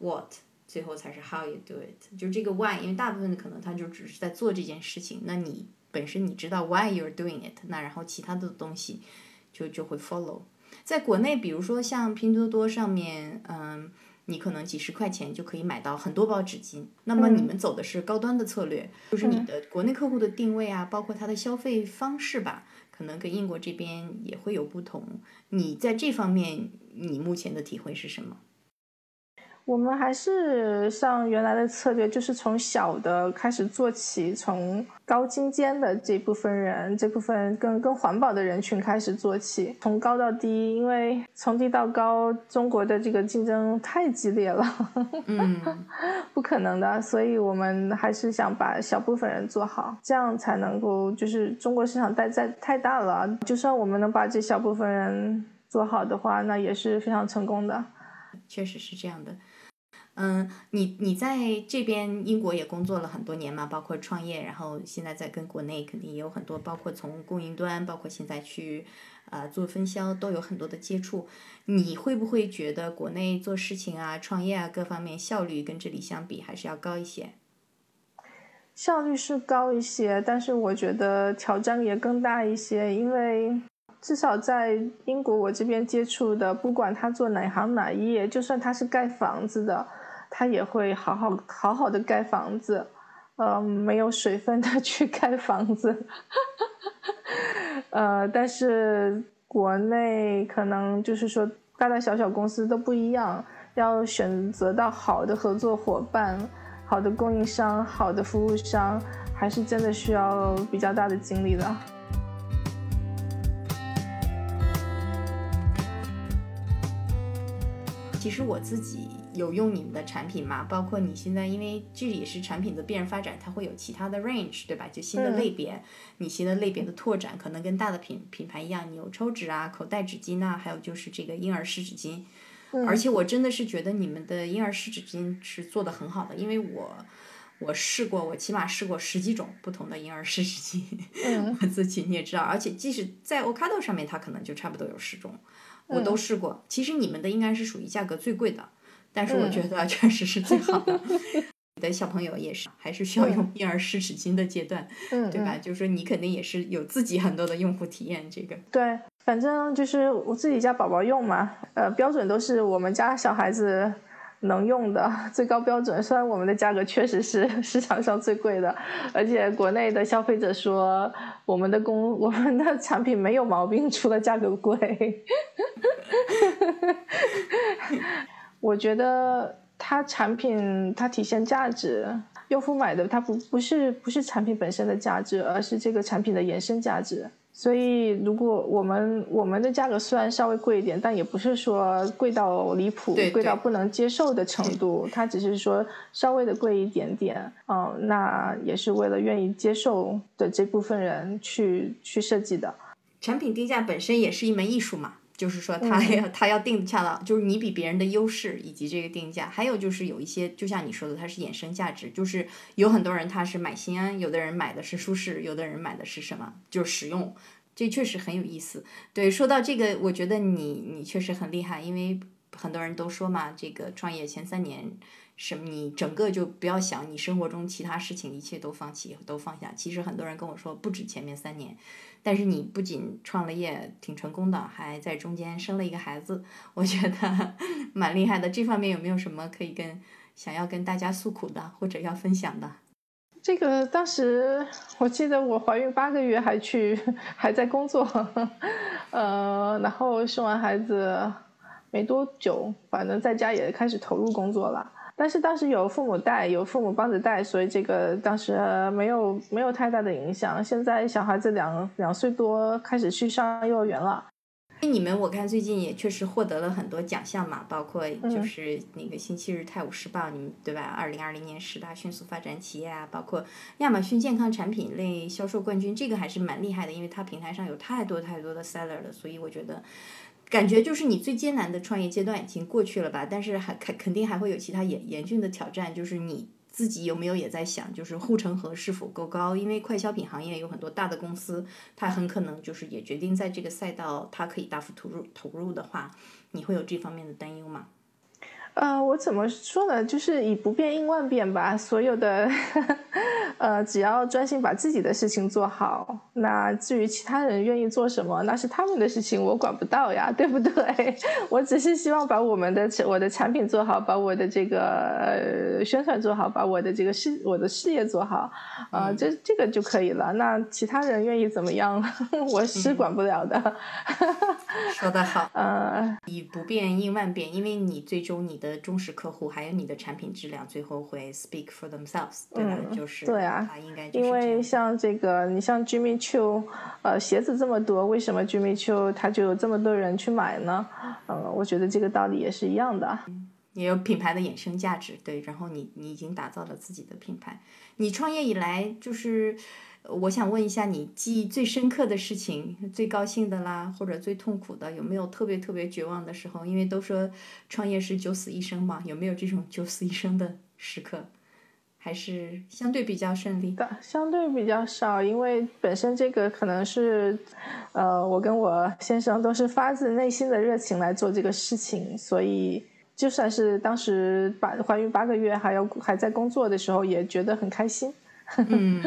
What，最后才是 How you do it，就这个 Why，因为大部分的可能他就只是在做这件事情，那你本身你知道 Why you're doing it，那然后其他的东西就就会 follow。在国内，比如说像拼多多上面，嗯，你可能几十块钱就可以买到很多包纸巾。那么你们走的是高端的策略，就是你的国内客户的定位啊，包括他的消费方式吧，可能跟英国这边也会有不同。你在这方面，你目前的体会是什么？我们还是像原来的策略，就是从小的开始做起，从高精尖的这部分人，这部分更更环保的人群开始做起，从高到低，因为从低到高，中国的这个竞争太激烈了，嗯，不可能的，所以我们还是想把小部分人做好，这样才能够，就是中国市场太在太大了，就算我们能把这小部分人做好的话，那也是非常成功的，确实是这样的。嗯，你你在这边英国也工作了很多年嘛，包括创业，然后现在在跟国内肯定也有很多，包括从供应端，包括现在去，呃，做分销都有很多的接触。你会不会觉得国内做事情啊、创业啊各方面效率跟这里相比还是要高一些？效率是高一些，但是我觉得挑战也更大一些，因为至少在英国我这边接触的，不管他做哪行哪业，就算他是盖房子的。他也会好好好好的盖房子，呃，没有水分的 去盖房子，呃，但是国内可能就是说大大小小公司都不一样，要选择到好的合作伙伴、好的供应商、好的服务商，还是真的需要比较大的精力的。其实我自己。有用你们的产品吗？包括你现在，因为这也是产品的必然发展，它会有其他的 range，对吧？就新的类别，你新的类别的拓展，可能跟大的品品牌一样，你有抽纸啊、口袋纸巾啊，还有就是这个婴儿湿纸巾。而且我真的是觉得你们的婴儿湿纸巾是做的很好的，因为我我试过，我起码试过十几种不同的婴儿湿纸巾。我自己你也知道，而且即使在 Ocado 上面，它可能就差不多有十种，我都试过。其实你们的应该是属于价格最贵的。但是我觉得确实是最好的。你的小朋友也是，还是需要用婴儿湿纸巾的阶段，对吧？就是说你肯定也是有自己很多的用户体验。这个对，反正就是我自己家宝宝用嘛，呃，标准都是我们家小孩子能用的最高标准。虽然我们的价格确实是市场上最贵的，而且国内的消费者说我们的工我们的产品没有毛病，除了价格贵。我觉得它产品它体现价值，用户买的它不不是不是产品本身的价值，而是这个产品的延伸价值。所以，如果我们我们的价格虽然稍微贵一点，但也不是说贵到离谱、贵到不能接受的程度。它只是说稍微的贵一点点，嗯，那也是为了愿意接受的这部分人去去设计的。产品定价本身也是一门艺术嘛。就是说，他要他要定恰到，就是你比别人的优势以及这个定价，还有就是有一些，就像你说的，它是衍生价值，就是有很多人他是买心安，有的人买的是舒适，有的人买的是什么，就是实用，这确实很有意思。对，说到这个，我觉得你你确实很厉害，因为很多人都说嘛，这个创业前三年。什么？你整个就不要想，你生活中其他事情一切都放弃，都放下。其实很多人跟我说，不止前面三年，但是你不仅创了业挺成功的，还在中间生了一个孩子，我觉得 蛮厉害的。这方面有没有什么可以跟想要跟大家诉苦的，或者要分享的？这个当时我记得我怀孕八个月还去还在工作，呃，然后生完孩子没多久，反正在家也开始投入工作了。但是当时有父母带，有父母帮着带，所以这个当时没有没有太大的影响。现在小孩子两两岁多，开始去上幼儿园了。你们我看最近也确实获得了很多奖项嘛，包括就是那个《星期日泰晤士报》，你们对吧？二零二零年十大迅速发展企业啊，包括亚马逊健康产品类销售冠军，这个还是蛮厉害的，因为它平台上有太多太多的 seller 了，所以我觉得。感觉就是你最艰难的创业阶段已经过去了吧，但是还肯肯定还会有其他严严峻的挑战。就是你自己有没有也在想，就是护城河是否够高？因为快消品行业有很多大的公司，它很可能就是也决定在这个赛道，它可以大幅投入投入的话，你会有这方面的担忧吗？呃，我怎么说呢？就是以不变应万变吧。所有的，呃，只要专心把自己的事情做好，那至于其他人愿意做什么，那是他们的事情，我管不到呀，对不对？我只是希望把我们的我的产品做好，把我的这个呃宣传做好，把我的这个事我的事业做好，啊，这这个就可以了。那其他人愿意怎么样，我是管不了的。说得好，呃，以不变应万变，因为你最终你。的忠实客户，还有你的产品质量，最后会 speak for themselves，对吧？就是对啊，应该因为像这个，你像 Jimmy Choo，呃，鞋子这么多，为什么 Jimmy Choo 他就有这么多人去买呢？呃，我觉得这个道理也是一样的，也有品牌的衍生价值，对。然后你你已经打造了自己的品牌，你创业以来就是。我想问一下，你记忆最深刻的事情、最高兴的啦，或者最痛苦的，有没有特别特别绝望的时候？因为都说创业是九死一生嘛，有没有这种九死一生的时刻？还是相对比较顺利？的，相对比较少，因为本身这个可能是，呃，我跟我先生都是发自内心的热情来做这个事情，所以就算是当时把怀孕八个月还要还在工作的时候，也觉得很开心。嗯，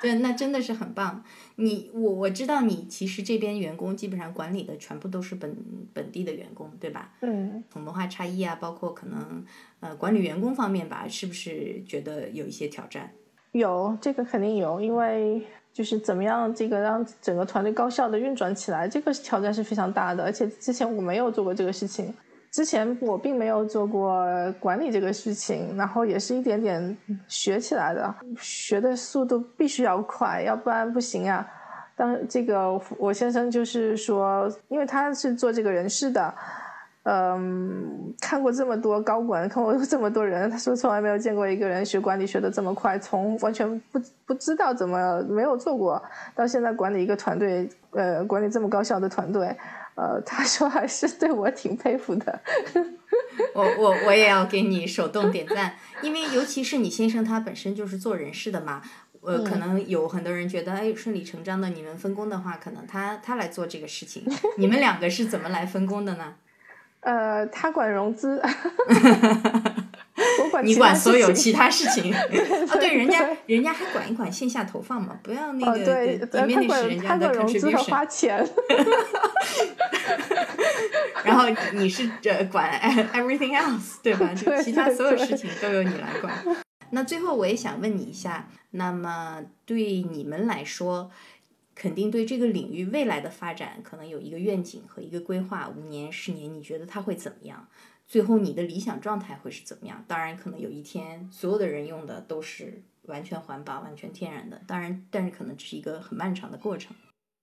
对，那真的是很棒。你我我知道你其实这边员工基本上管理的全部都是本本地的员工，对吧？嗯。从文化差异啊，包括可能呃管理员工方面吧，是不是觉得有一些挑战？有，这个肯定有，因为就是怎么样这个让整个团队高效的运转起来，这个挑战是非常大的。而且之前我没有做过这个事情。之前我并没有做过管理这个事情，然后也是一点点学起来的，学的速度必须要快，要不然不行呀。当这个我先生就是说，因为他是做这个人事的，嗯，看过这么多高管，看过这么多人，他说从来没有见过一个人学管理学的这么快，从完全不不知道怎么没有做过，到现在管理一个团队，呃，管理这么高效的团队。呃，他说还是对我挺佩服的。我我我也要给你手动点赞，因为尤其是你先生他本身就是做人事的嘛，呃，可能有很多人觉得，哎，顺理成章的，你们分工的话，可能他他来做这个事情。你们两个是怎么来分工的呢？呃，他管融资。你管所有其他事情 啊？对，人家人家还管一管线下投放嘛，不要那个对，里面那是人家的 contribution。花钱。然后你是这管 everything else 对吧？就其他所有事情都由你来管。那最后我也想问你一下，那么对你们来说，肯定对这个领域未来的发展可能有一个愿景和一个规划，五年、十年，你觉得它会怎么样？最后你的理想状态会是怎么样？当然，可能有一天所有的人用的都是完全环保、完全天然的。当然，但是可能这是一个很漫长的过程。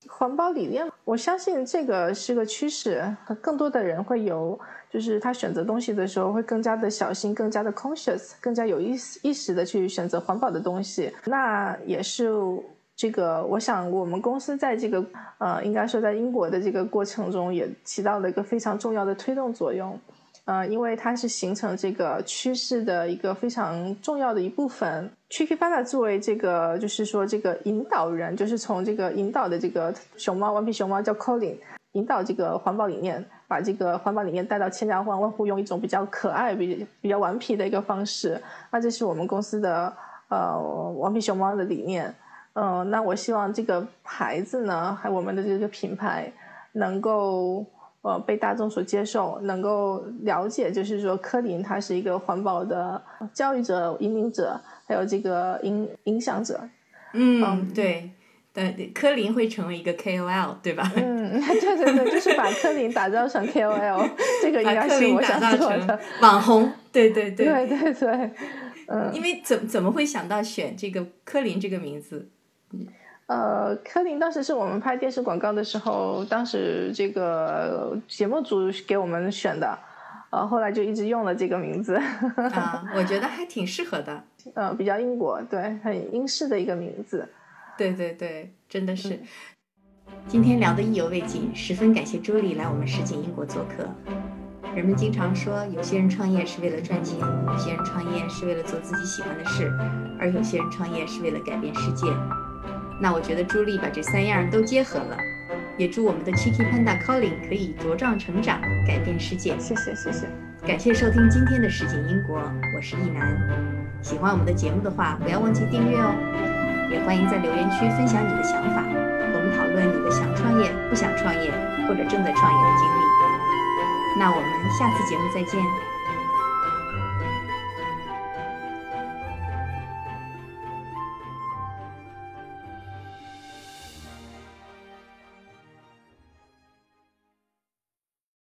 环保理念，我相信这个是个趋势，更多的人会有，就是他选择东西的时候会更加的小心，更加的 conscious，更加有意识意识的去选择环保的东西。那也是这个，我想我们公司在这个呃，应该说在英国的这个过程中也起到了一个非常重要的推动作用。呃，因为它是形成这个趋势的一个非常重要的一部分。Tricky Fada 作为这个，就是说这个引导人，就是从这个引导的这个熊猫顽皮熊猫叫 Colin，引导这个环保理念，把这个环保理念带到千家万万户，用一种比较可爱、比比较顽皮的一个方式。那这是我们公司的呃顽皮熊猫的理念。嗯，那我希望这个牌子呢，还有我们的这个品牌能够。呃，被大众所接受，能够了解，就是说，柯林他是一个环保的教育者、引领者，还有这个影影响者。嗯，对，对，柯林会成为一个 KOL，对吧？嗯，对对对，就是把柯林打造成 KOL，这个应该是我想做的网红。对对对，对对对，嗯，因为怎怎么会想到选这个柯林这个名字？呃，柯林当时是我们拍电视广告的时候，当时这个节目组给我们选的，呃，后来就一直用了这个名字。啊，我觉得还挺适合的。呃，比较英国，对，很英式的一个名字。对对对，真的是。今天聊得意犹未尽，十分感谢朱莉来我们实景英国做客。人们经常说，有些人创业是为了赚钱，有些人创业是为了做自己喜欢的事，而有些人创业是为了改变世界。那我觉得朱莉把这三样都结合了，也祝我们的 Chicky Panda Colin 可以茁壮成长，改变世界。谢谢谢谢，感谢收听今天的实景英国，我是易楠。喜欢我们的节目的话，不要忘记订阅哦。也欢迎在留言区分享你的想法，和我们讨论你的想创业、不想创业或者正在创业的经历。那我们下次节目再见。